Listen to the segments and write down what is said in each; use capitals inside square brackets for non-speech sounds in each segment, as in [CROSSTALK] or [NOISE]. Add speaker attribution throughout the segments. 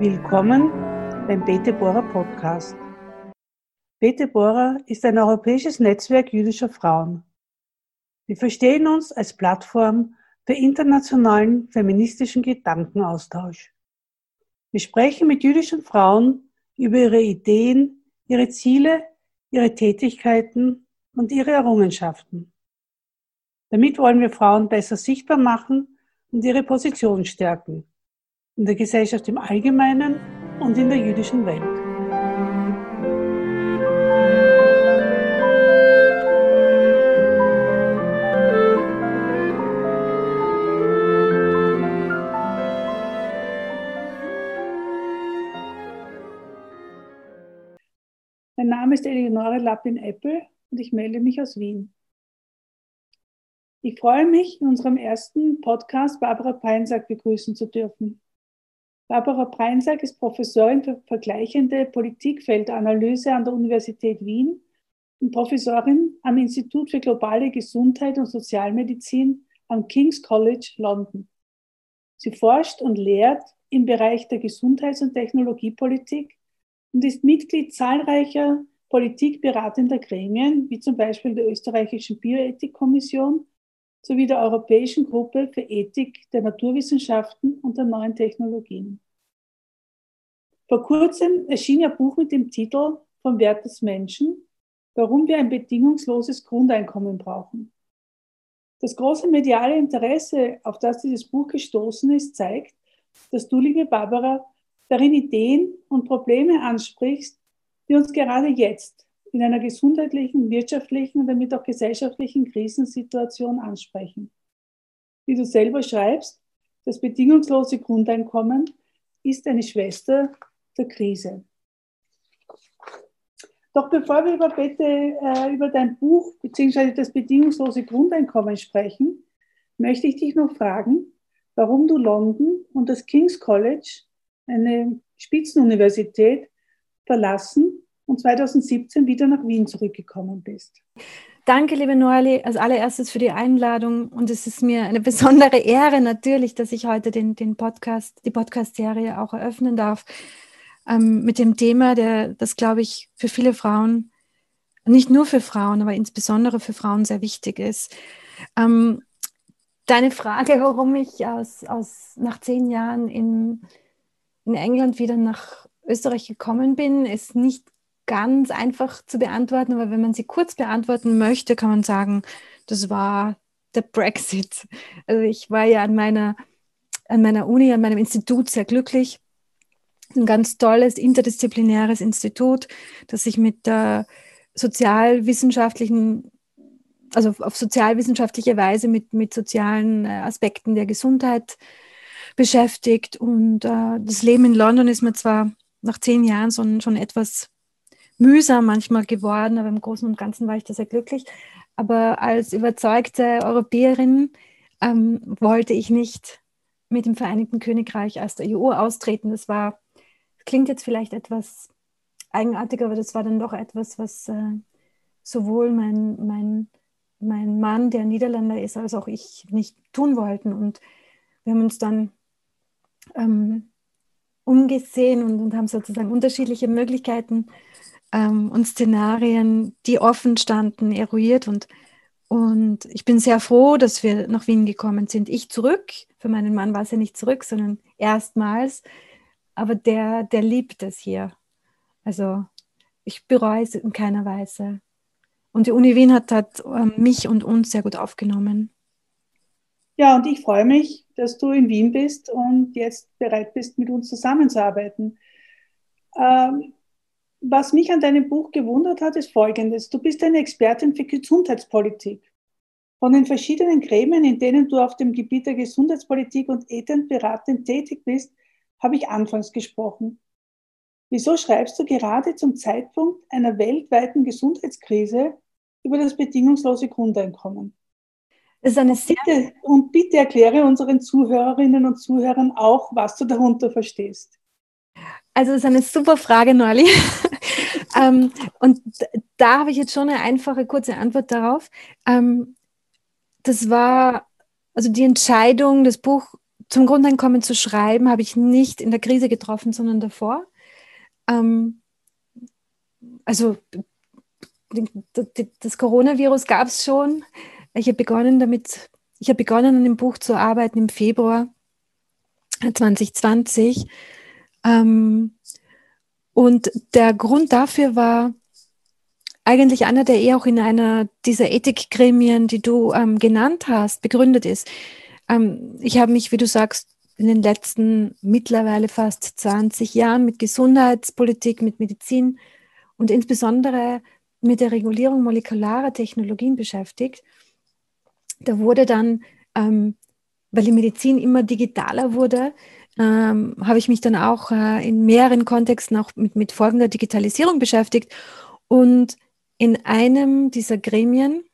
Speaker 1: Willkommen beim Bete Bora Podcast. Bete Bora ist ein europäisches Netzwerk jüdischer Frauen. Wir verstehen uns als Plattform für internationalen feministischen Gedankenaustausch. Wir sprechen mit jüdischen Frauen über ihre Ideen, ihre Ziele, ihre Tätigkeiten und ihre Errungenschaften. Damit wollen wir Frauen besser sichtbar machen und ihre Position stärken in der Gesellschaft im Allgemeinen und in der jüdischen Welt. Mein Name ist Eleonore Lappin-Eppel und ich melde mich aus Wien. Ich freue mich, in unserem ersten Podcast Barbara Peinsack begrüßen zu dürfen. Barbara Preinsack ist Professorin für vergleichende Politikfeldanalyse an der Universität Wien und Professorin am Institut für globale Gesundheit und Sozialmedizin am King's College London. Sie forscht und lehrt im Bereich der Gesundheits- und Technologiepolitik und ist Mitglied zahlreicher politikberatender Gremien, wie zum Beispiel der österreichischen Bioethikkommission sowie der Europäischen Gruppe für Ethik der Naturwissenschaften und der neuen Technologien. Vor kurzem erschien ihr Buch mit dem Titel Vom Wert des Menschen, warum wir ein bedingungsloses Grundeinkommen brauchen. Das große mediale Interesse, auf das dieses Buch gestoßen ist, zeigt, dass du, liebe Barbara, darin Ideen und Probleme ansprichst, die uns gerade jetzt in einer gesundheitlichen, wirtschaftlichen und damit auch gesellschaftlichen Krisensituation ansprechen. Wie du selber schreibst, das bedingungslose Grundeinkommen ist eine Schwester der Krise. Doch bevor wir über, bitte, äh, über dein Buch bzw. das bedingungslose Grundeinkommen sprechen, möchte ich dich noch fragen, warum du London und das King's College, eine Spitzenuniversität, verlassen und 2017 wieder nach Wien zurückgekommen bist.
Speaker 2: Danke, liebe Noali, als allererstes für die Einladung. Und es ist mir eine besondere Ehre natürlich, dass ich heute den, den Podcast, die Podcast-Serie auch eröffnen darf ähm, mit dem Thema, der, das glaube ich für viele Frauen, nicht nur für Frauen, aber insbesondere für Frauen sehr wichtig ist. Ähm, deine Frage, warum ich aus, aus, nach zehn Jahren in, in England wieder nach Österreich gekommen bin, ist nicht ganz einfach zu beantworten, aber wenn man sie kurz beantworten möchte, kann man sagen, das war der Brexit. Also ich war ja an meiner, an meiner Uni, an meinem Institut sehr glücklich. Ein ganz tolles interdisziplinäres Institut, das sich mit der sozialwissenschaftlichen, also auf sozialwissenschaftliche Weise mit, mit sozialen äh, Aspekten der Gesundheit beschäftigt. Und äh, das Leben in London ist mir zwar nach zehn Jahren schon, schon etwas mühsam manchmal geworden, aber im Großen und Ganzen war ich da sehr glücklich. Aber als überzeugte Europäerin ähm, wollte ich nicht mit dem Vereinigten Königreich aus der EU austreten. Das war, klingt jetzt vielleicht etwas eigenartig, aber das war dann doch etwas, was äh, sowohl mein, mein, mein Mann, der Niederländer ist, als auch ich nicht tun wollten. Und wir haben uns dann ähm, umgesehen und, und haben sozusagen unterschiedliche Möglichkeiten ähm, und Szenarien, die offen standen, eruiert. Und, und ich bin sehr froh, dass wir nach Wien gekommen sind. Ich zurück, für meinen Mann war es ja nicht zurück, sondern erstmals. Aber der, der liebt es hier. Also ich bereue es in keiner Weise. Und die Uni Wien hat, hat ähm, mich und uns sehr gut aufgenommen.
Speaker 1: Ja, und ich freue mich, dass du in Wien bist und jetzt bereit bist, mit uns zusammenzuarbeiten. Ähm, was mich an deinem Buch gewundert hat, ist Folgendes. Du bist eine Expertin für Gesundheitspolitik. Von den verschiedenen Gremien, in denen du auf dem Gebiet der Gesundheitspolitik und ethend beratend tätig bist, habe ich anfangs gesprochen. Wieso schreibst du gerade zum Zeitpunkt einer weltweiten Gesundheitskrise über das bedingungslose Grundeinkommen? Das ist eine sehr bitte, und bitte erkläre unseren Zuhörerinnen und Zuhörern auch, was du darunter verstehst.
Speaker 2: Also das ist eine super Frage, Norli. [LAUGHS] ähm, und da habe ich jetzt schon eine einfache, kurze Antwort darauf. Ähm, das war, also die Entscheidung, das Buch zum Grundeinkommen zu schreiben, habe ich nicht in der Krise getroffen, sondern davor. Ähm, also das Coronavirus gab es schon. Ich habe begonnen damit, ich habe begonnen an dem Buch zu arbeiten im Februar 2020. Ähm, und der Grund dafür war eigentlich einer, der eh auch in einer dieser Ethikgremien, die du ähm, genannt hast, begründet ist. Ähm, ich habe mich, wie du sagst, in den letzten mittlerweile fast 20 Jahren mit Gesundheitspolitik, mit Medizin und insbesondere mit der Regulierung molekularer Technologien beschäftigt. Da wurde dann, ähm, weil die Medizin immer digitaler wurde, ähm, habe ich mich dann auch äh, in mehreren Kontexten auch mit, mit folgender Digitalisierung beschäftigt. Und in einem dieser Gremien,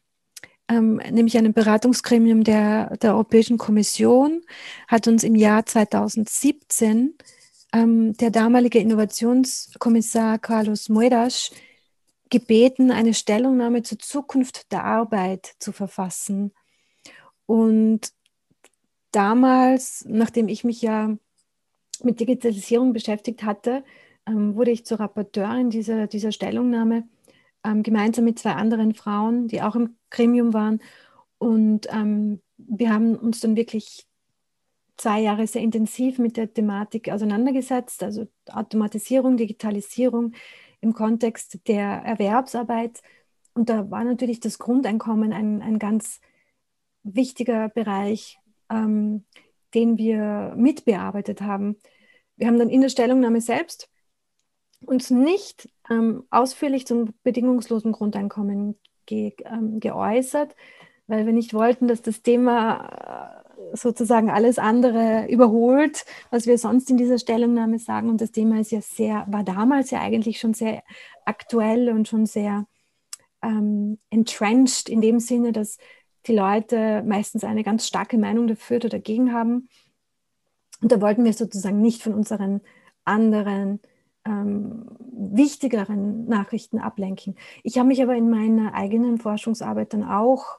Speaker 2: ähm, nämlich einem Beratungsgremium der, der Europäischen Kommission, hat uns im Jahr 2017 ähm, der damalige Innovationskommissar Carlos Moedas gebeten, eine Stellungnahme zur Zukunft der Arbeit zu verfassen. Und damals, nachdem ich mich ja mit Digitalisierung beschäftigt hatte, ähm, wurde ich zur Rapporteurin dieser, dieser Stellungnahme, ähm, gemeinsam mit zwei anderen Frauen, die auch im Gremium waren. Und ähm, wir haben uns dann wirklich zwei Jahre sehr intensiv mit der Thematik auseinandergesetzt, also Automatisierung, Digitalisierung im Kontext der Erwerbsarbeit. Und da war natürlich das Grundeinkommen ein, ein ganz wichtiger Bereich, ähm, den wir mitbearbeitet haben. Wir haben dann in der Stellungnahme selbst uns nicht ähm, ausführlich zum bedingungslosen Grundeinkommen ge ähm, geäußert, weil wir nicht wollten, dass das Thema äh, sozusagen alles andere überholt, was wir sonst in dieser Stellungnahme sagen. Und das Thema ist ja sehr, war damals ja eigentlich schon sehr aktuell und schon sehr ähm, entrenched in dem Sinne, dass die Leute meistens eine ganz starke Meinung dafür oder dagegen haben. Und da wollten wir sozusagen nicht von unseren anderen ähm, wichtigeren Nachrichten ablenken. Ich habe mich aber in meiner eigenen Forschungsarbeit dann auch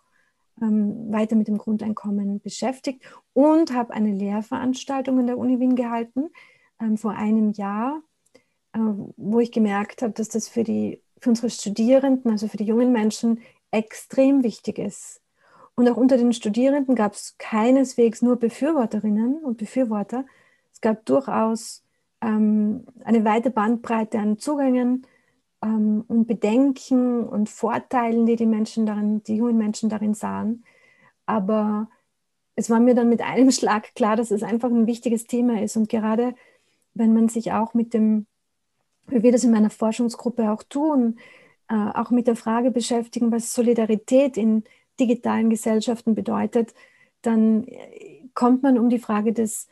Speaker 2: ähm, weiter mit dem Grundeinkommen beschäftigt und habe eine Lehrveranstaltung in der Uni Wien gehalten ähm, vor einem Jahr, äh, wo ich gemerkt habe, dass das für, die, für unsere Studierenden, also für die jungen Menschen, extrem wichtig ist. Und auch unter den Studierenden gab es keineswegs nur Befürworterinnen und Befürworter. Es gab durchaus ähm, eine weite Bandbreite an Zugängen ähm, und Bedenken und Vorteilen, die die Menschen darin, die jungen Menschen darin sahen. Aber es war mir dann mit einem [LAUGHS] Schlag klar, dass es einfach ein wichtiges Thema ist. Und gerade wenn man sich auch mit dem, wie wir das in meiner Forschungsgruppe auch tun, äh, auch mit der Frage beschäftigen, was Solidarität in digitalen Gesellschaften bedeutet, dann kommt man um die Frage des,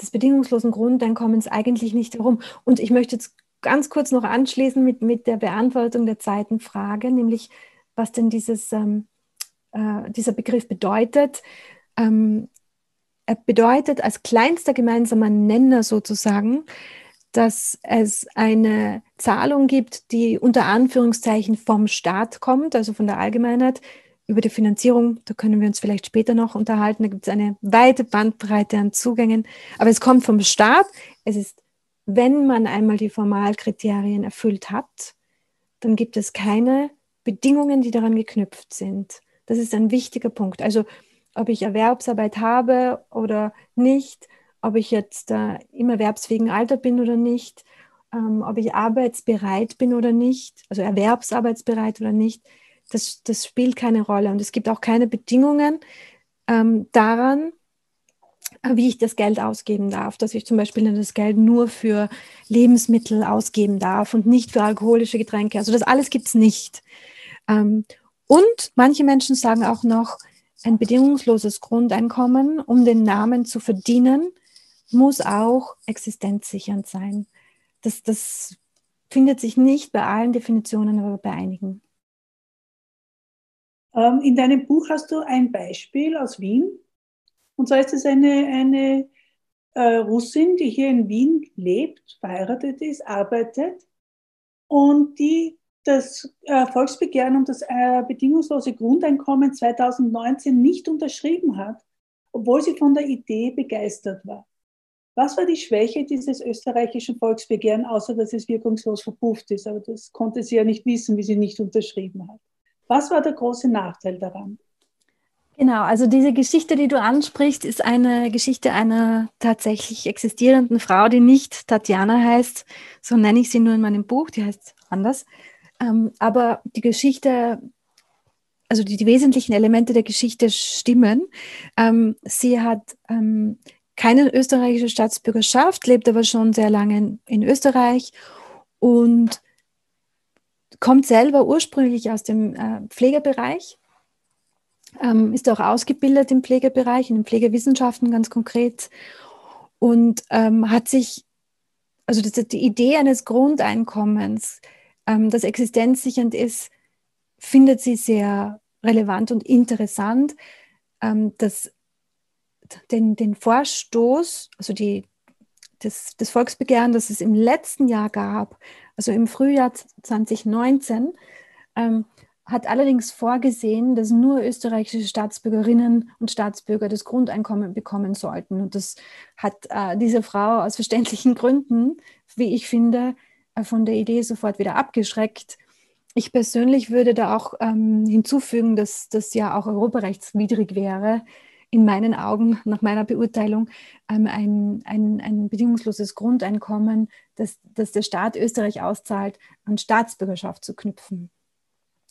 Speaker 2: des bedingungslosen Grundeinkommens eigentlich nicht herum. Und ich möchte jetzt ganz kurz noch anschließen mit, mit der Beantwortung der zweiten Frage, nämlich was denn dieses, ähm, äh, dieser Begriff bedeutet. Ähm, er bedeutet als kleinster gemeinsamer Nenner sozusagen, dass es eine Zahlung gibt, die unter Anführungszeichen vom Staat kommt, also von der Allgemeinheit, über die Finanzierung, da können wir uns vielleicht später noch unterhalten. Da gibt es eine weite Bandbreite an Zugängen. Aber es kommt vom Staat. Es ist, wenn man einmal die Formalkriterien erfüllt hat, dann gibt es keine Bedingungen, die daran geknüpft sind. Das ist ein wichtiger Punkt. Also ob ich Erwerbsarbeit habe oder nicht, ob ich jetzt äh, im erwerbsfähigen Alter bin oder nicht, ähm, ob ich arbeitsbereit bin oder nicht, also erwerbsarbeitsbereit oder nicht, das, das spielt keine Rolle. Und es gibt auch keine Bedingungen ähm, daran, wie ich das Geld ausgeben darf, dass ich zum Beispiel das Geld nur für Lebensmittel ausgeben darf und nicht für alkoholische Getränke. Also das alles gibt es nicht. Ähm, und manche Menschen sagen auch noch, ein bedingungsloses Grundeinkommen, um den Namen zu verdienen, muss auch existenzsichernd sein. Das, das findet sich nicht bei allen Definitionen, aber bei einigen.
Speaker 1: Ähm, in deinem Buch hast du ein Beispiel aus Wien. Und zwar ist es eine, eine äh, Russin, die hier in Wien lebt, verheiratet ist, arbeitet und die das äh, Volksbegehren um das äh, bedingungslose Grundeinkommen 2019 nicht unterschrieben hat, obwohl sie von der Idee begeistert war. Was war die Schwäche dieses österreichischen Volksbegehren, außer dass es wirkungslos verpufft ist? Aber das konnte sie ja nicht wissen, wie sie nicht unterschrieben hat. Was war der große Nachteil daran?
Speaker 2: Genau, also diese Geschichte, die du ansprichst, ist eine Geschichte einer tatsächlich existierenden Frau, die nicht Tatjana heißt, so nenne ich sie nur in meinem Buch, die heißt anders. Ähm, aber die Geschichte, also die, die, wesentlichen Elemente der Geschichte stimmen. Ähm, sie hat ähm, keine österreichische Staatsbürgerschaft, lebt aber schon sehr lange in, in Österreich und kommt selber ursprünglich aus dem äh, Pflegebereich, ähm, ist auch ausgebildet im Pflegebereich, in den Pflegewissenschaften ganz konkret und ähm, hat sich, also die Idee eines Grundeinkommens, ähm, das existenzsichernd ist, findet sie sehr relevant und interessant. Das den, den Vorstoß, also die, das, das Volksbegehren, das es im letzten Jahr gab, also im Frühjahr 2019, ähm, hat allerdings vorgesehen, dass nur österreichische Staatsbürgerinnen und Staatsbürger das Grundeinkommen bekommen sollten. Und das hat äh, diese Frau aus verständlichen Gründen, wie ich finde, äh, von der Idee sofort wieder abgeschreckt. Ich persönlich würde da auch ähm, hinzufügen, dass das ja auch europarechtswidrig wäre, in meinen Augen, nach meiner Beurteilung, ähm, ein, ein, ein bedingungsloses Grundeinkommen, das, das der Staat Österreich auszahlt, an Staatsbürgerschaft zu knüpfen.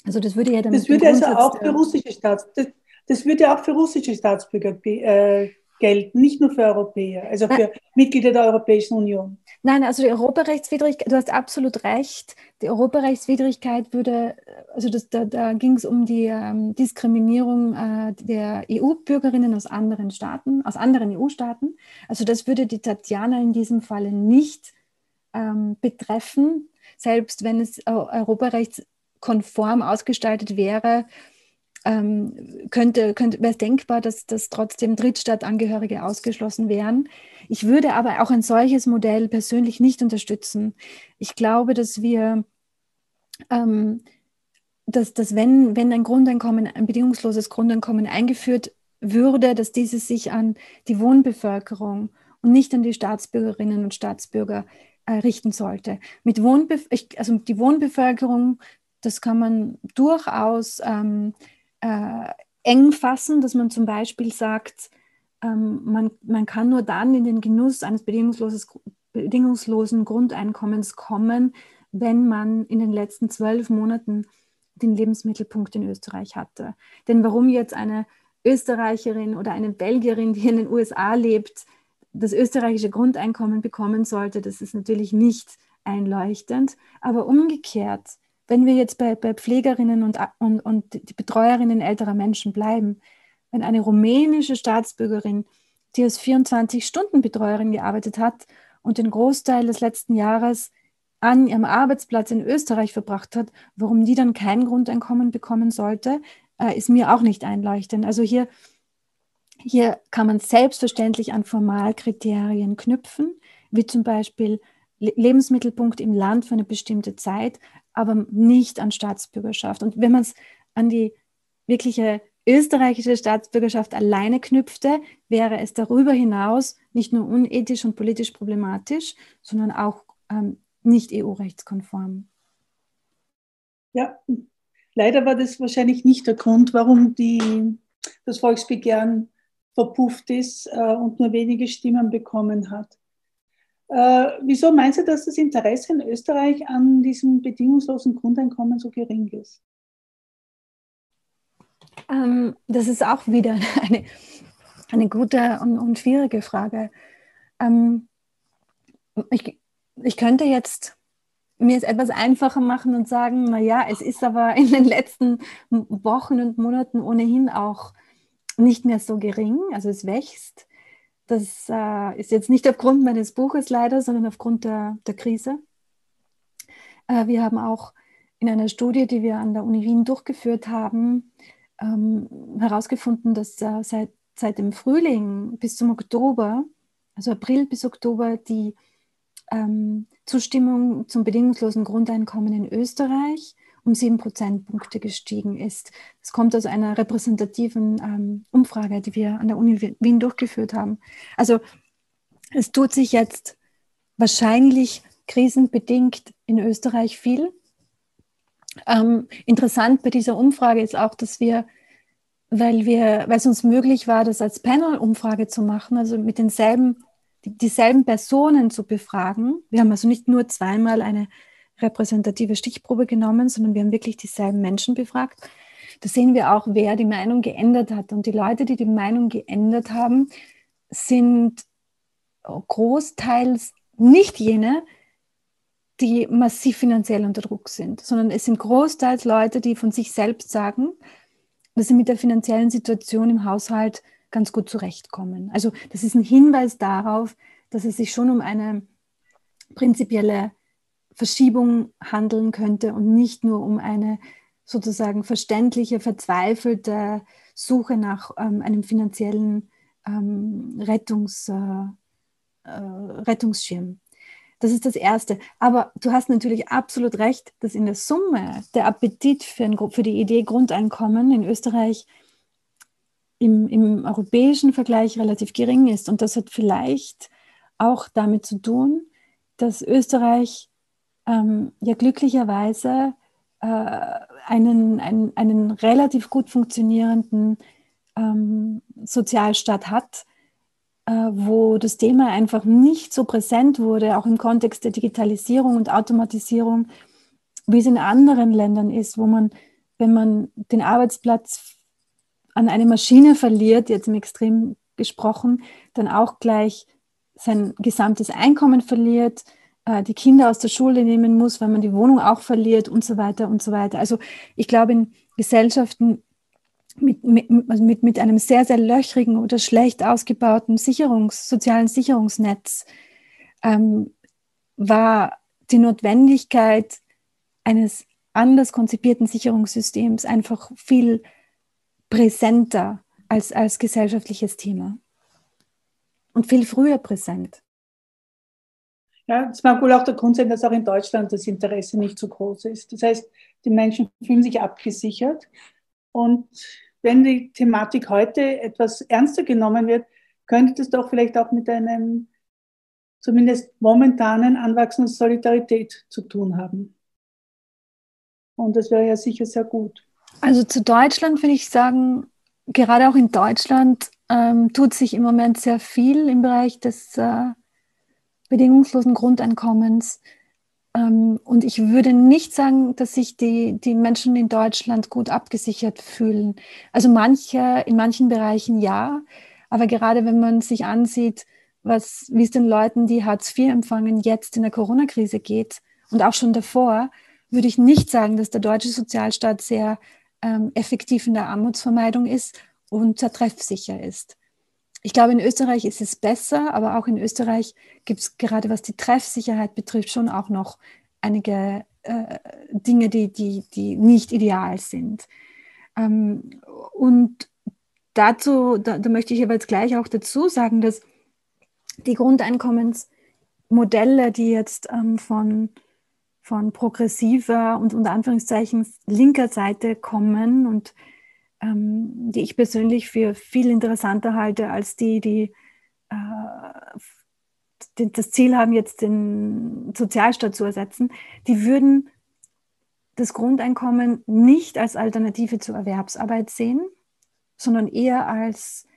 Speaker 1: Also das würde ja dann. Das würde also auch für russische Staats, das, das würde auch für russische Staatsbürger äh, gelten, nicht nur für Europäer, also für Nein. Mitglieder der Europäischen Union.
Speaker 2: Nein, also die Europarechtswidrigkeit, du hast absolut recht. Die Europarechtswidrigkeit würde, also das, da, da ging es um die ähm, Diskriminierung äh, der EU-Bürgerinnen aus anderen Staaten, aus anderen EU-Staaten. Also das würde die Tatjana in diesem Falle nicht ähm, betreffen, selbst wenn es äh, europarechtskonform ausgestaltet wäre ähm, könnte, könnte wäre es denkbar, dass, dass trotzdem Drittstaatangehörige ausgeschlossen wären. Ich würde aber auch ein solches Modell persönlich nicht unterstützen. Ich glaube, dass wir, ähm, dass, dass wenn, wenn ein Grundeinkommen, ein bedingungsloses Grundeinkommen eingeführt würde, dass dieses sich an die Wohnbevölkerung und nicht an die Staatsbürgerinnen und Staatsbürger äh, richten sollte. Mit Wohnbef also die Wohnbevölkerung, das kann man durchaus ähm, äh, eng fassen, dass man zum Beispiel sagt, ähm, man, man kann nur dann in den Genuss eines bedingungslosen Grundeinkommens kommen, wenn man in den letzten zwölf Monaten den Lebensmittelpunkt in Österreich hatte. Denn warum jetzt eine Österreicherin oder eine Belgierin, die in den USA lebt, das österreichische Grundeinkommen bekommen sollte, das ist natürlich nicht einleuchtend. Aber umgekehrt, wenn wir jetzt bei, bei Pflegerinnen und, und, und die Betreuerinnen älterer Menschen bleiben, wenn eine rumänische Staatsbürgerin, die als 24-Stunden-Betreuerin gearbeitet hat und den Großteil des letzten Jahres an ihrem Arbeitsplatz in Österreich verbracht hat, warum die dann kein Grundeinkommen bekommen sollte, äh, ist mir auch nicht einleuchtend. Also hier, hier kann man selbstverständlich an Formalkriterien knüpfen, wie zum Beispiel Lebensmittelpunkt im Land für eine bestimmte Zeit, aber nicht an Staatsbürgerschaft. Und wenn man es an die wirkliche österreichische Staatsbürgerschaft alleine knüpfte, wäre es darüber hinaus nicht nur unethisch und politisch problematisch, sondern auch ähm, nicht EU-rechtskonform.
Speaker 1: Ja, leider war das wahrscheinlich nicht der Grund, warum die, das Volksbegehren verpufft ist äh, und nur wenige Stimmen bekommen hat. Äh, wieso meinst du, dass das Interesse in Österreich an diesem bedingungslosen Grundeinkommen so gering ist?
Speaker 2: Ähm, das ist auch wieder [LAUGHS] eine, eine gute und, und schwierige Frage. Ähm, ich, ich könnte jetzt mir es etwas einfacher machen und sagen, naja, es ist aber in den letzten Wochen und Monaten ohnehin auch nicht mehr so gering, also es wächst. Das äh, ist jetzt nicht aufgrund meines Buches leider, sondern aufgrund der, der Krise. Äh, wir haben auch in einer Studie, die wir an der Uni Wien durchgeführt haben, ähm, herausgefunden, dass äh, seit, seit dem Frühling bis zum Oktober, also April bis Oktober, die ähm, Zustimmung zum bedingungslosen Grundeinkommen in Österreich um sieben Prozentpunkte gestiegen ist. Das kommt aus einer repräsentativen ähm, Umfrage, die wir an der Uni Wien durchgeführt haben. Also es tut sich jetzt wahrscheinlich krisenbedingt in Österreich viel. Ähm, interessant bei dieser Umfrage ist auch, dass wir, weil wir, weil es uns möglich war, das als Panel-Umfrage zu machen, also mit denselben, die, dieselben Personen zu befragen. Wir haben also nicht nur zweimal eine repräsentative Stichprobe genommen, sondern wir haben wirklich dieselben Menschen befragt. Da sehen wir auch, wer die Meinung geändert hat. Und die Leute, die die Meinung geändert haben, sind großteils nicht jene, die massiv finanziell unter Druck sind, sondern es sind großteils Leute, die von sich selbst sagen, dass sie mit der finanziellen Situation im Haushalt ganz gut zurechtkommen. Also das ist ein Hinweis darauf, dass es sich schon um eine prinzipielle Verschiebung handeln könnte und nicht nur um eine sozusagen verständliche, verzweifelte Suche nach ähm, einem finanziellen ähm, Rettungs, äh, äh, Rettungsschirm. Das ist das Erste. Aber du hast natürlich absolut recht, dass in der Summe der Appetit für, ein, für die Idee Grundeinkommen in Österreich im, im europäischen Vergleich relativ gering ist. Und das hat vielleicht auch damit zu tun, dass Österreich ähm, ja glücklicherweise äh, einen, einen, einen relativ gut funktionierenden ähm, Sozialstaat hat, äh, wo das Thema einfach nicht so präsent wurde, auch im Kontext der Digitalisierung und Automatisierung, wie es in anderen Ländern ist, wo man, wenn man den Arbeitsplatz an eine Maschine verliert, jetzt im Extrem gesprochen, dann auch gleich sein gesamtes Einkommen verliert, äh, die Kinder aus der Schule nehmen muss, weil man die Wohnung auch verliert und so weiter und so weiter. Also ich glaube, in Gesellschaften mit, mit, also mit, mit einem sehr, sehr löchrigen oder schlecht ausgebauten Sicherungs-, sozialen Sicherungsnetz ähm, war die Notwendigkeit eines anders konzipierten Sicherungssystems einfach viel präsenter als, als gesellschaftliches Thema und viel früher präsent.
Speaker 1: Ja, es mag wohl auch der Grund sein, dass auch in Deutschland das Interesse nicht so groß ist. Das heißt, die Menschen fühlen sich abgesichert. Und wenn die Thematik heute etwas ernster genommen wird, könnte das doch vielleicht auch mit einem zumindest momentanen Anwachsen der Solidarität zu tun haben. Und das wäre ja sicher sehr gut.
Speaker 2: Also zu Deutschland würde ich sagen, gerade auch in Deutschland ähm, tut sich im Moment sehr viel im Bereich des äh, bedingungslosen Grundeinkommens. Ähm, und ich würde nicht sagen, dass sich die, die Menschen in Deutschland gut abgesichert fühlen. Also manche, in manchen Bereichen ja, aber gerade wenn man sich ansieht, was, wie es den Leuten, die Hartz IV empfangen, jetzt in der Corona-Krise geht und auch schon davor, würde ich nicht sagen, dass der deutsche Sozialstaat sehr ähm, effektiv in der Armutsvermeidung ist und sehr treffsicher ist ich glaube, in Österreich ist es besser, aber auch in Österreich gibt es gerade was die Treffsicherheit betrifft schon auch noch einige äh, Dinge, die, die, die nicht ideal sind. Ähm, und dazu, da, da, möchte ich aber jetzt gleich auch dazu sagen, dass die Grundeinkommensmodelle, die jetzt ähm, von, von progressiver und unter Anführungszeichen linker Seite kommen und ähm, die ich persönlich für viel interessanter halte als die, die äh, das Ziel haben, jetzt den Sozialstaat zu ersetzen, die würden das Grundeinkommen nicht als Alternative zur Erwerbsarbeit sehen, sondern eher als,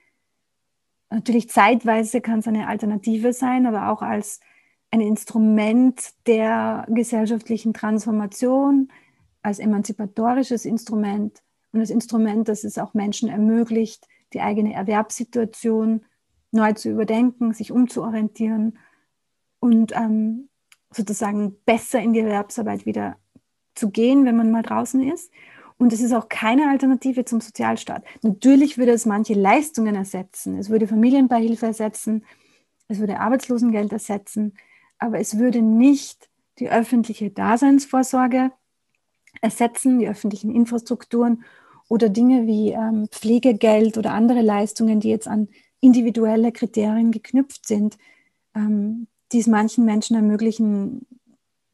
Speaker 2: natürlich zeitweise kann es eine Alternative sein, aber auch als ein Instrument der gesellschaftlichen Transformation, als emanzipatorisches Instrument und das Instrument, das es auch Menschen ermöglicht, die eigene Erwerbssituation neu zu überdenken, sich umzuorientieren und ähm, sozusagen besser in die Erwerbsarbeit wieder zu gehen, wenn man mal draußen ist. Und es ist auch keine Alternative zum Sozialstaat. Natürlich würde es manche Leistungen ersetzen. Es würde Familienbeihilfe ersetzen, es würde Arbeitslosengeld ersetzen, aber es würde nicht die öffentliche Daseinsvorsorge ersetzen, die öffentlichen Infrastrukturen oder Dinge wie ähm, Pflegegeld oder andere Leistungen, die jetzt an individuelle Kriterien geknüpft sind, ähm, die es manchen Menschen ermöglichen,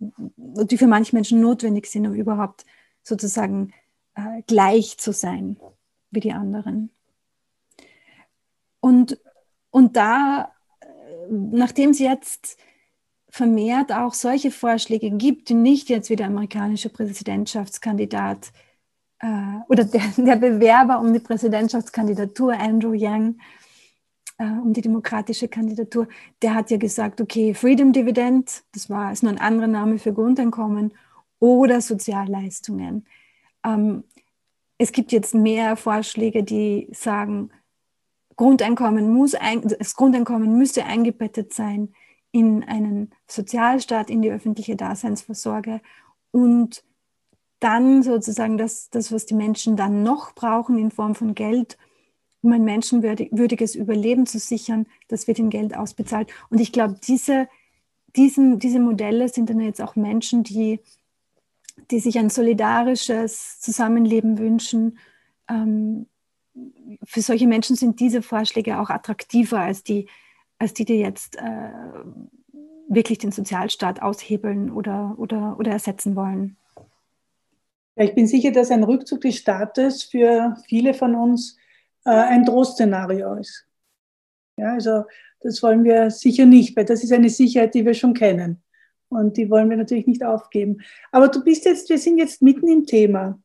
Speaker 2: die für manche Menschen notwendig sind, um überhaupt sozusagen äh, gleich zu sein wie die anderen. Und, und da, äh, nachdem es jetzt vermehrt auch solche Vorschläge gibt, die nicht jetzt wie der amerikanische Präsidentschaftskandidat äh, oder der, der, Bewerber um die Präsidentschaftskandidatur, Andrew Yang, äh, um die demokratische Kandidatur, der hat ja gesagt, okay, Freedom Dividend, das war ist nur ein anderer Name für Grundeinkommen, oder Sozialleistungen. Ähm, es gibt jetzt mehr Vorschläge, die sagen, Grundeinkommen muss ein, das Grundeinkommen müsste eingebettet sein in einen Sozialstaat, in die öffentliche Daseinsvorsorge und dann sozusagen das, das, was die Menschen dann noch brauchen in Form von Geld, um ein menschenwürdiges Überleben zu sichern, das wird in Geld ausbezahlt. Und ich glaube, diese, diesen, diese Modelle sind dann jetzt auch Menschen, die, die sich ein solidarisches Zusammenleben wünschen. Ähm, für solche Menschen sind diese Vorschläge auch attraktiver als die, als die, die jetzt äh, wirklich den Sozialstaat aushebeln oder, oder, oder ersetzen wollen.
Speaker 1: Ich bin sicher, dass ein Rückzug des Staates für viele von uns äh, ein Drohszenario ist. Ja, also das wollen wir sicher nicht, weil das ist eine Sicherheit, die wir schon kennen. Und die wollen wir natürlich nicht aufgeben. Aber du bist jetzt, wir sind jetzt mitten im Thema.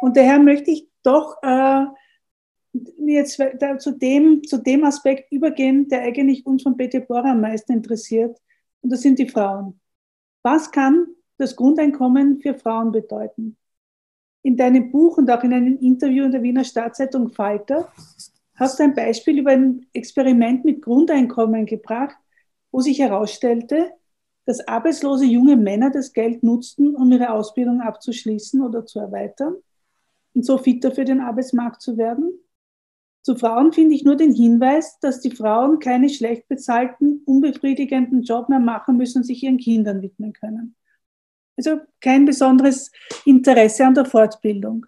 Speaker 1: Und daher möchte ich doch äh, jetzt zu dem, zu dem Aspekt übergehen, der eigentlich uns von Betty Bora am meisten interessiert. Und das sind die Frauen. Was kann das Grundeinkommen für Frauen bedeuten? In deinem Buch und auch in einem Interview in der Wiener Stadtzeitung Falter hast du ein Beispiel über ein Experiment mit Grundeinkommen gebracht, wo sich herausstellte, dass arbeitslose junge Männer das Geld nutzten, um ihre Ausbildung abzuschließen oder zu erweitern und so fitter für den Arbeitsmarkt zu werden. Zu Frauen finde ich nur den Hinweis, dass die Frauen keine schlecht bezahlten, unbefriedigenden Job mehr machen müssen und sich ihren Kindern widmen können. Also kein besonderes Interesse an der Fortbildung.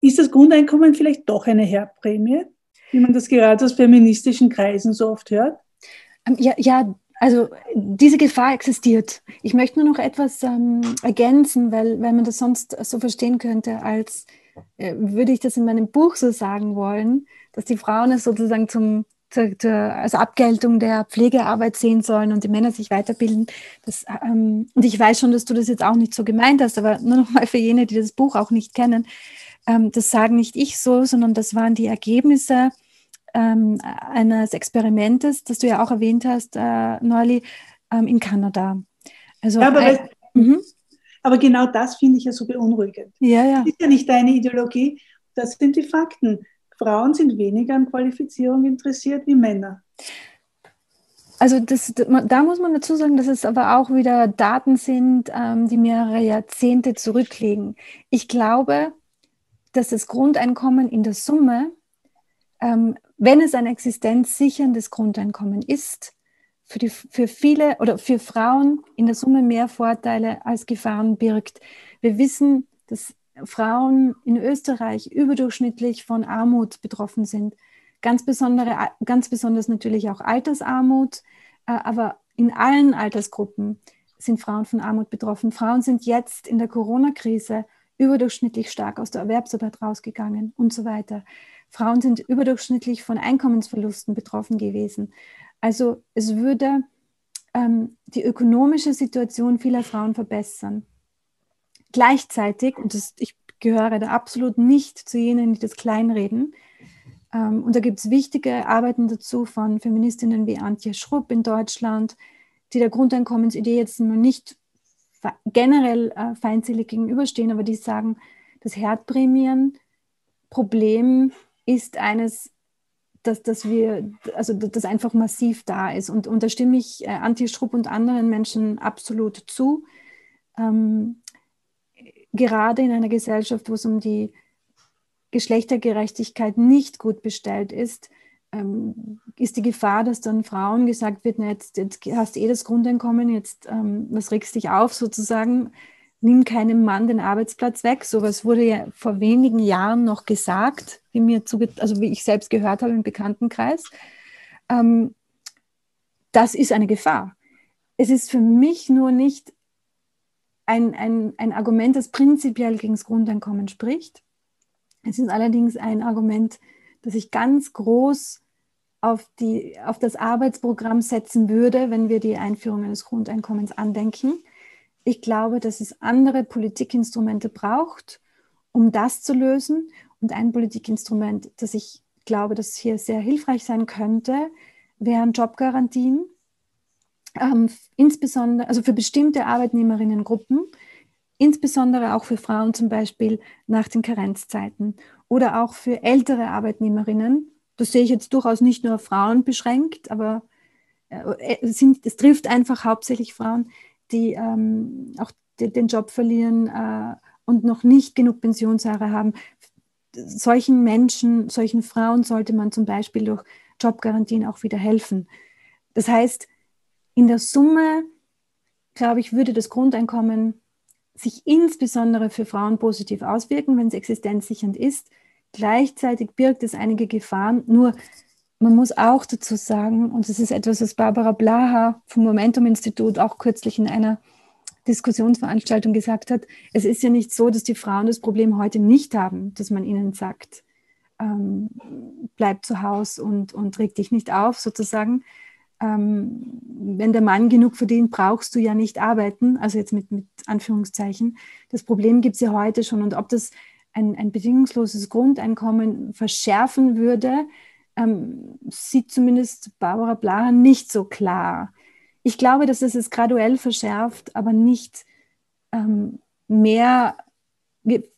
Speaker 1: Ist das Grundeinkommen vielleicht doch eine Herbprämie, wie man das gerade aus feministischen Kreisen so oft hört?
Speaker 2: Ähm, ja, ja also diese Gefahr existiert. Ich möchte nur noch etwas ähm, ergänzen, weil, weil man das sonst so verstehen könnte, als äh, würde ich das in meinem Buch so sagen wollen, dass die Frauen es sozusagen zum, zur, zur, als Abgeltung der Pflegearbeit sehen sollen und die Männer sich weiterbilden. Das, ähm, und ich weiß schon, dass du das jetzt auch nicht so gemeint hast, aber nur noch mal für jene, die das Buch auch nicht kennen, ähm, das sagen nicht ich so, sondern das waren die Ergebnisse ähm, eines Experimentes, das du ja auch erwähnt hast, äh, Neulich, ähm, in Kanada.
Speaker 1: Also ja, aber, ein, mhm. aber genau das finde ich ja so beunruhigend.
Speaker 2: Ja, ja.
Speaker 1: Das ist ja nicht deine Ideologie, das sind die Fakten. Frauen sind weniger an Qualifizierung interessiert wie Männer.
Speaker 2: Also das, da muss man dazu sagen, dass es aber auch wieder Daten sind, ähm, die mehrere Jahrzehnte zurückliegen. Ich glaube, dass das Grundeinkommen in der Summe ähm, wenn es ein existenzsicherndes Grundeinkommen ist, für, die, für viele oder für Frauen in der Summe mehr Vorteile als Gefahren birgt. Wir wissen, dass Frauen in Österreich überdurchschnittlich von Armut betroffen sind. Ganz, besondere, ganz besonders natürlich auch Altersarmut, äh, aber in allen Altersgruppen sind Frauen von Armut betroffen. Frauen sind jetzt in der Corona-Krise überdurchschnittlich stark aus der Erwerbsarbeit rausgegangen und so weiter. Frauen sind überdurchschnittlich von Einkommensverlusten betroffen gewesen. Also es würde ähm, die ökonomische Situation vieler Frauen verbessern. Gleichzeitig, und das, ich gehöre da absolut nicht zu jenen, die das kleinreden, ähm, und da gibt es wichtige Arbeiten dazu von Feministinnen wie Antje Schrupp in Deutschland, die der Grundeinkommensidee jetzt nicht generell äh, feindselig gegenüberstehen, aber die sagen, das Herdprämien-Problem ist eines, dass, dass wir, also das einfach massiv da ist. Und, und da stimme ich äh, Antje Schrupp und anderen Menschen absolut zu. Ähm, gerade in einer Gesellschaft, wo es um die Geschlechtergerechtigkeit nicht gut bestellt ist, ähm, ist die Gefahr, dass dann Frauen gesagt wird, na, jetzt, jetzt hast du eh das Grundeinkommen, jetzt ähm, was regst dich auf sozusagen, nimm keinem Mann den Arbeitsplatz weg. Sowas wurde ja vor wenigen Jahren noch gesagt, wie mir also wie ich selbst gehört habe im Bekanntenkreis. Ähm, das ist eine Gefahr. Es ist für mich nur nicht ein, ein, ein Argument, das prinzipiell gegen das Grundeinkommen spricht. Es ist allerdings ein Argument, das ich ganz groß auf, die, auf das Arbeitsprogramm setzen würde, wenn wir die Einführung eines Grundeinkommens andenken. Ich glaube, dass es andere Politikinstrumente braucht, um das zu lösen. Und ein Politikinstrument, das ich glaube, das hier sehr hilfreich sein könnte, wären Jobgarantien, ähm, insbesondere, also für bestimmte Arbeitnehmerinnengruppen, insbesondere auch für Frauen zum Beispiel nach den Karenzzeiten oder auch für ältere Arbeitnehmerinnen. Das sehe ich jetzt durchaus nicht nur auf Frauen beschränkt, aber äh, es, sind, es trifft einfach hauptsächlich Frauen, die ähm, auch de, den Job verlieren äh, und noch nicht genug Pensionsjahre haben. Solchen Menschen, solchen Frauen sollte man zum Beispiel durch Jobgarantien auch wieder helfen. Das heißt, in der Summe, glaube ich, würde das Grundeinkommen sich insbesondere für Frauen positiv auswirken, wenn es existenzsichernd ist. Gleichzeitig birgt es einige Gefahren. Nur man muss auch dazu sagen, und das ist etwas, was Barbara Blaha vom Momentum-Institut auch kürzlich in einer Diskussionsveranstaltung gesagt hat, es ist ja nicht so, dass die Frauen das Problem heute nicht haben, dass man ihnen sagt, ähm, bleib zu Hause und, und reg dich nicht auf, sozusagen, ähm, wenn der Mann genug verdient, brauchst du ja nicht arbeiten, also jetzt mit, mit Anführungszeichen. Das Problem gibt es ja heute schon. Und ob das ein, ein bedingungsloses Grundeinkommen verschärfen würde, ähm, sieht zumindest Barbara Blaha nicht so klar. Ich glaube, dass es es graduell verschärft, aber nicht ähm, mehr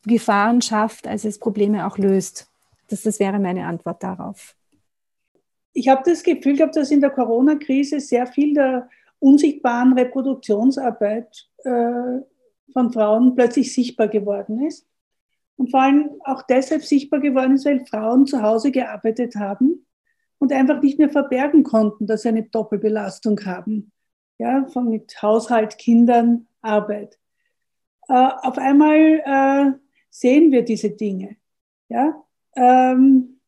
Speaker 2: Gefahren schafft, als es Probleme auch löst. Das, das wäre meine Antwort darauf
Speaker 1: ich habe das Gefühl gehabt, dass in der Corona-Krise sehr viel der unsichtbaren Reproduktionsarbeit äh, von Frauen plötzlich sichtbar geworden ist. Und vor allem auch deshalb sichtbar geworden ist, weil Frauen zu Hause gearbeitet haben und einfach nicht mehr verbergen konnten, dass sie eine Doppelbelastung haben. Ja, von mit Haushalt, Kindern, Arbeit. Äh, auf einmal äh, sehen wir diese Dinge. Ja, ähm,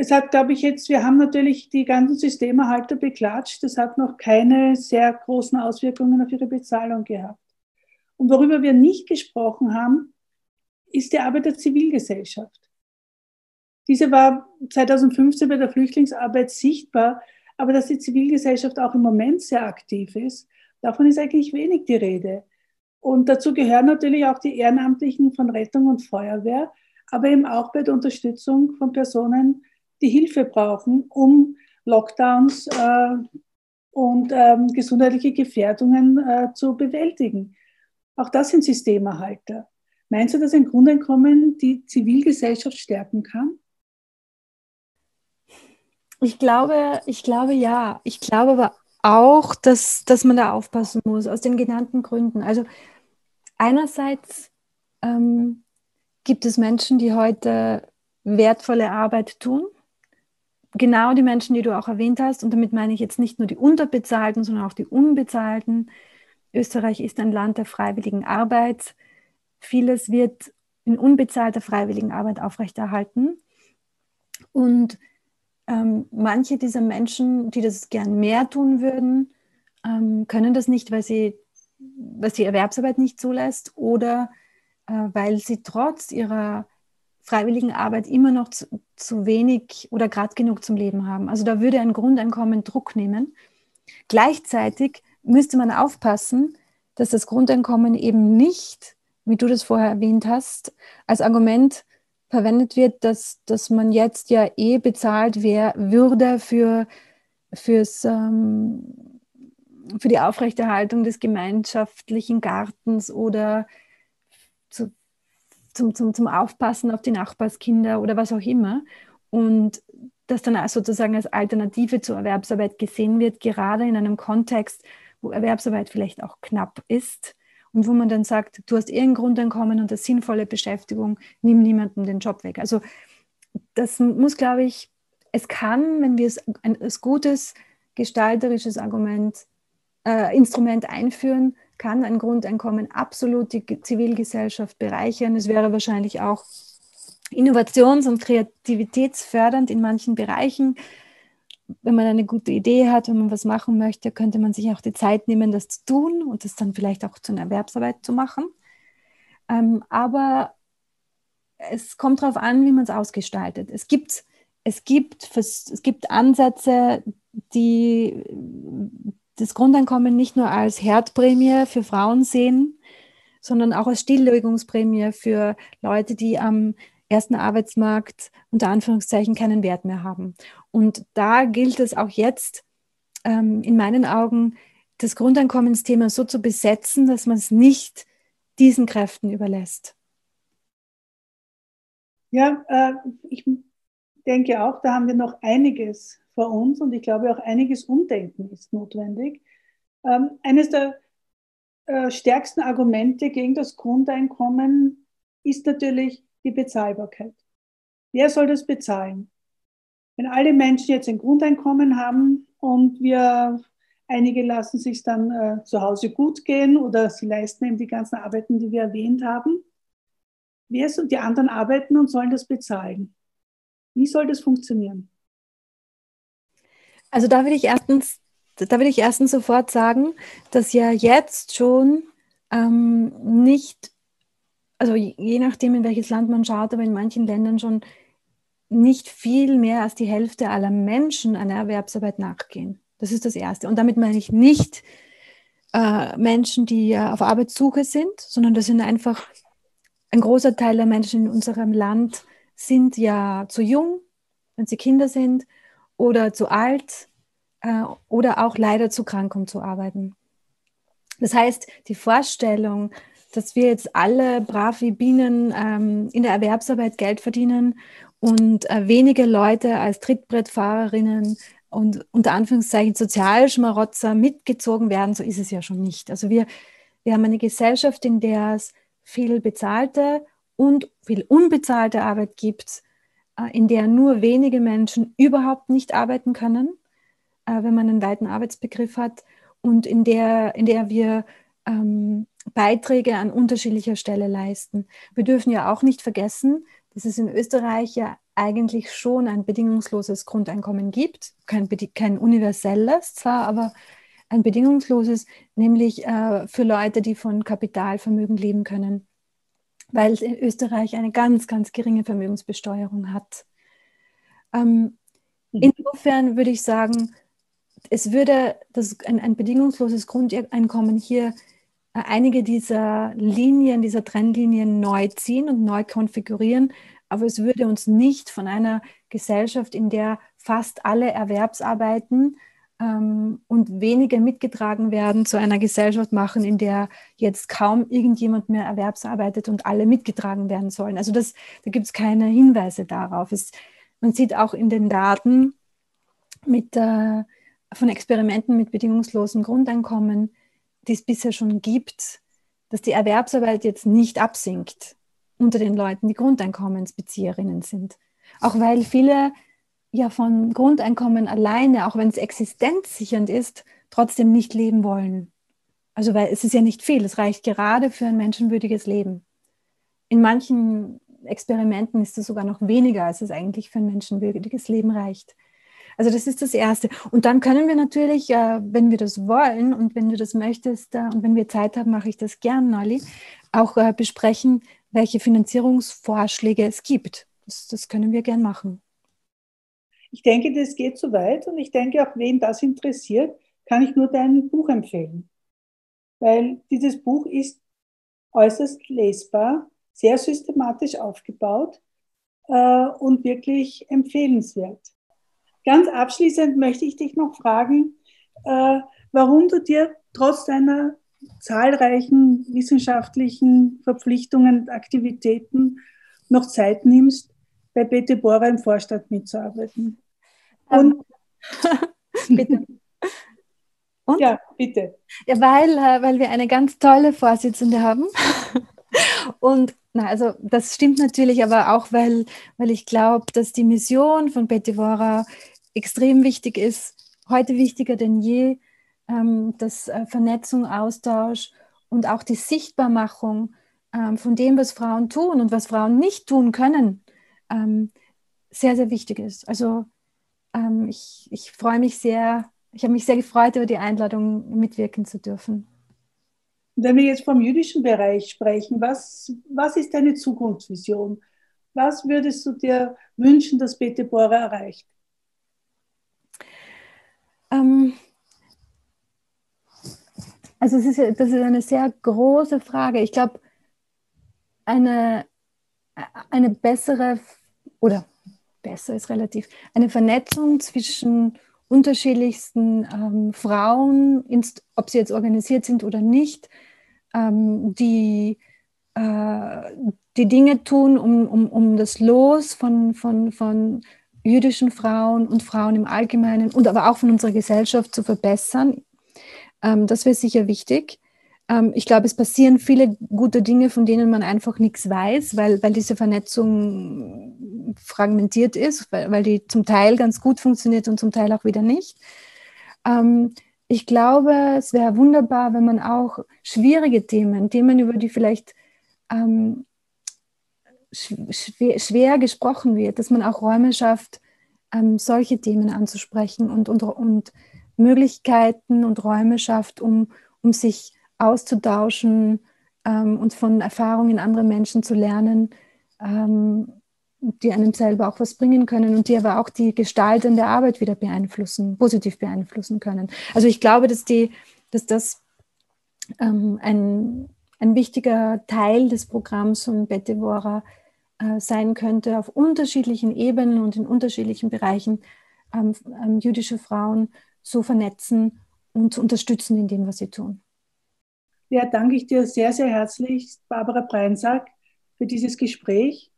Speaker 1: es hat, glaube ich, jetzt, wir haben natürlich die ganzen Systemerhalter beklatscht. Das hat noch keine sehr großen Auswirkungen auf ihre Bezahlung gehabt. Und worüber wir nicht gesprochen haben, ist die Arbeit der Zivilgesellschaft. Diese war 2015 bei der Flüchtlingsarbeit sichtbar, aber dass die Zivilgesellschaft auch im Moment sehr aktiv ist, davon ist eigentlich wenig die Rede. Und dazu gehören natürlich auch die Ehrenamtlichen von Rettung und Feuerwehr, aber eben auch bei der Unterstützung von Personen, die Hilfe brauchen, um Lockdowns äh, und ähm, gesundheitliche Gefährdungen äh, zu bewältigen. Auch das sind Systemerhalter. Meinst du, dass ein Grundeinkommen die Zivilgesellschaft stärken kann?
Speaker 2: Ich glaube, ich glaube ja. Ich glaube aber auch, dass, dass man da aufpassen muss, aus den genannten Gründen. Also einerseits ähm, gibt es Menschen, die heute wertvolle Arbeit tun genau die Menschen, die du auch erwähnt hast, und damit meine ich jetzt nicht nur die Unterbezahlten, sondern auch die Unbezahlten. Österreich ist ein Land der freiwilligen Arbeit. Vieles wird in unbezahlter freiwilligen Arbeit aufrechterhalten. Und ähm, manche dieser Menschen, die das gern mehr tun würden, ähm, können das nicht, weil sie, weil sie Erwerbsarbeit nicht zulässt oder äh, weil sie trotz ihrer freiwilligen Arbeit immer noch zu, zu wenig oder gerade genug zum Leben haben. Also da würde ein Grundeinkommen Druck nehmen. Gleichzeitig müsste man aufpassen, dass das Grundeinkommen eben nicht, wie du das vorher erwähnt hast, als Argument verwendet wird, dass, dass man jetzt ja eh bezahlt wär, würde für, fürs, ähm, für die Aufrechterhaltung des gemeinschaftlichen Gartens oder zu, zum, zum, zum Aufpassen auf die Nachbarskinder oder was auch immer. Und das dann sozusagen als Alternative zur Erwerbsarbeit gesehen wird, gerade in einem Kontext, wo Erwerbsarbeit vielleicht auch knapp ist und wo man dann sagt, du hast irgendein Grundeinkommen und eine sinnvolle Beschäftigung, nimm niemandem den Job weg. Also das muss, glaube ich, es kann, wenn wir es ein, ein gutes gestalterisches Argument, äh, Instrument einführen, kann ein Grundeinkommen absolut die Zivilgesellschaft bereichern. Es wäre wahrscheinlich auch innovations- und kreativitätsfördernd in manchen Bereichen. wenn man eine gute Idee hat, wenn man was machen möchte, könnte man sich auch die Zeit nehmen, das zu tun und das dann vielleicht auch zu einer Erwerbsarbeit zu machen. Ähm, aber es kommt darauf an, wie man es ausgestaltet. Es gibt, es, gibt, es gibt Ansätze, die das Grundeinkommen nicht nur als Herdprämie für Frauen sehen, sondern auch als Stilllegungsprämie für Leute, die am ersten Arbeitsmarkt unter Anführungszeichen keinen Wert mehr haben. Und da gilt es auch jetzt ähm, in meinen Augen, das Grundeinkommensthema so zu besetzen, dass man es nicht diesen Kräften überlässt.
Speaker 1: Ja, äh, ich denke auch, da haben wir noch einiges vor uns und ich glaube auch einiges Umdenken ist notwendig. Ähm, eines der äh, stärksten Argumente gegen das Grundeinkommen ist natürlich die Bezahlbarkeit. Wer soll das bezahlen? Wenn alle Menschen jetzt ein Grundeinkommen haben und wir einige lassen sich dann äh, zu Hause gut gehen oder sie leisten eben die ganzen Arbeiten, die wir erwähnt haben. Wer und die anderen arbeiten und sollen das bezahlen? Wie soll das funktionieren?
Speaker 2: Also da will ich erstens, da will ich erstens sofort sagen, dass ja jetzt schon ähm, nicht also je nachdem, in welches Land man schaut, aber in manchen Ländern schon nicht viel mehr als die Hälfte aller Menschen einer Erwerbsarbeit nachgehen. Das ist das Erste. Und damit meine ich nicht äh, Menschen, die äh, auf Arbeitssuche sind, sondern das sind einfach ein großer Teil der Menschen in unserem Land sind ja zu jung, wenn sie Kinder sind, oder zu alt äh, oder auch leider zu krank, um zu arbeiten. Das heißt, die Vorstellung, dass wir jetzt alle brav wie Bienen ähm, in der Erwerbsarbeit Geld verdienen und äh, wenige Leute als Trittbrettfahrerinnen und unter Anführungszeichen Sozialschmarotzer mitgezogen werden, so ist es ja schon nicht. Also wir, wir haben eine Gesellschaft, in der es viel bezahlte und viel unbezahlte Arbeit gibt, in der nur wenige Menschen überhaupt nicht arbeiten können, äh, wenn man einen weiten Arbeitsbegriff hat, und in der, in der wir ähm, Beiträge an unterschiedlicher Stelle leisten. Wir dürfen ja auch nicht vergessen, dass es in Österreich ja eigentlich schon ein bedingungsloses Grundeinkommen gibt, kein, kein universelles zwar, aber ein bedingungsloses, nämlich äh, für Leute, die von Kapitalvermögen leben können, weil Österreich eine ganz, ganz geringe Vermögensbesteuerung hat. Ähm, mhm. insofern würde ich sagen, es würde das, ein, ein bedingungsloses Grundeinkommen hier äh, einige dieser Linien, dieser Trendlinien neu ziehen und neu konfigurieren. Aber es würde uns nicht von einer Gesellschaft, in der fast alle Erwerbsarbeiten ähm, und wenige mitgetragen werden, zu einer Gesellschaft machen, in der jetzt kaum irgendjemand mehr erwerbsarbeitet und alle mitgetragen werden sollen. Also das, da gibt es keine Hinweise darauf. Es, man sieht auch in den Daten mit, äh, von Experimenten mit bedingungslosem Grundeinkommen, die es bisher schon gibt, dass die Erwerbsarbeit jetzt nicht absinkt unter den Leuten, die Grundeinkommensbezieherinnen sind. Auch weil viele ja von Grundeinkommen alleine, auch wenn es existenzsichernd ist, trotzdem nicht leben wollen. Also weil es ist ja nicht viel, es reicht gerade für ein menschenwürdiges Leben. In manchen Experimenten ist es sogar noch weniger, als es eigentlich für ein menschenwürdiges Leben reicht. Also das ist das Erste. Und dann können wir natürlich, äh, wenn wir das wollen und wenn du das möchtest äh, und wenn wir Zeit haben, mache ich das gern, Nolli, auch äh, besprechen, welche Finanzierungsvorschläge es gibt. Das, das können wir gern machen.
Speaker 1: Ich denke, das geht zu weit und ich denke, auch wen das interessiert, kann ich nur dein Buch empfehlen. Weil dieses Buch ist äußerst lesbar, sehr systematisch aufgebaut äh, und wirklich empfehlenswert. Ganz abschließend möchte ich dich noch fragen, äh, warum du dir trotz deiner zahlreichen wissenschaftlichen Verpflichtungen und Aktivitäten noch Zeit nimmst, bei Bete Bora im Vorstand mitzuarbeiten.
Speaker 2: Und [LAUGHS] bitte.
Speaker 1: Und? Ja, bitte.
Speaker 2: Ja, weil, äh, weil wir eine ganz tolle Vorsitzende haben. [LAUGHS] Und na, also das stimmt natürlich, aber auch, weil, weil ich glaube, dass die Mission von Betivora extrem wichtig ist, heute wichtiger denn je, ähm, dass äh, Vernetzung, Austausch und auch die Sichtbarmachung ähm, von dem, was Frauen tun und was Frauen nicht tun können, ähm, sehr, sehr wichtig ist. Also ähm, ich, ich freue mich sehr, ich habe mich sehr gefreut, über die Einladung mitwirken zu dürfen.
Speaker 1: Wenn wir jetzt vom jüdischen Bereich sprechen, was, was ist deine Zukunftsvision? Was würdest du dir wünschen, dass Bete Bora erreicht?
Speaker 2: Ähm, also es ist, das ist eine sehr große Frage. Ich glaube, eine, eine bessere oder besser ist relativ, eine Vernetzung zwischen unterschiedlichsten ähm, Frauen, ob sie jetzt organisiert sind oder nicht, ähm, die äh, die Dinge tun, um, um, um das Los von, von, von jüdischen Frauen und Frauen im Allgemeinen und aber auch von unserer Gesellschaft zu verbessern. Ähm, das wäre sicher wichtig. Ähm, ich glaube, es passieren viele gute Dinge, von denen man einfach nichts weiß, weil, weil diese Vernetzung fragmentiert ist, weil, weil die zum Teil ganz gut funktioniert und zum Teil auch wieder nicht. Ähm, ich glaube, es wäre wunderbar, wenn man auch schwierige Themen, Themen, über die vielleicht ähm, schwer, schwer, gesprochen wird, dass man auch Räume schafft, ähm, solche Themen anzusprechen und, und, und Möglichkeiten und Räume schafft, um, um sich auszutauschen ähm, und von Erfahrungen anderer Menschen zu lernen, ähm, die einem selber auch was bringen können und die aber auch die gestaltende Arbeit wieder beeinflussen, positiv beeinflussen können. Also ich glaube, dass, die, dass das ähm, ein, ein wichtiger Teil des Programms von Bettevora äh, sein könnte, auf unterschiedlichen Ebenen und in unterschiedlichen Bereichen ähm, ähm, jüdische Frauen zu vernetzen und zu unterstützen in dem, was sie tun.
Speaker 1: Ja, danke ich dir sehr, sehr herzlich, Barbara Breinsack, für dieses Gespräch.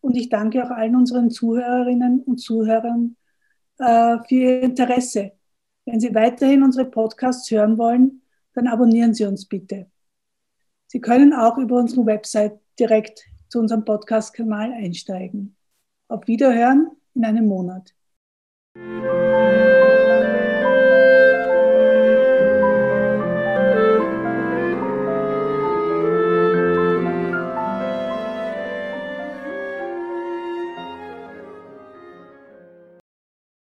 Speaker 1: Und ich danke auch allen unseren Zuhörerinnen und Zuhörern äh, für Ihr Interesse. Wenn Sie weiterhin unsere Podcasts hören wollen, dann abonnieren Sie uns bitte. Sie können auch über unsere Website direkt zu unserem Podcast-Kanal einsteigen. Auf Wiederhören in einem Monat.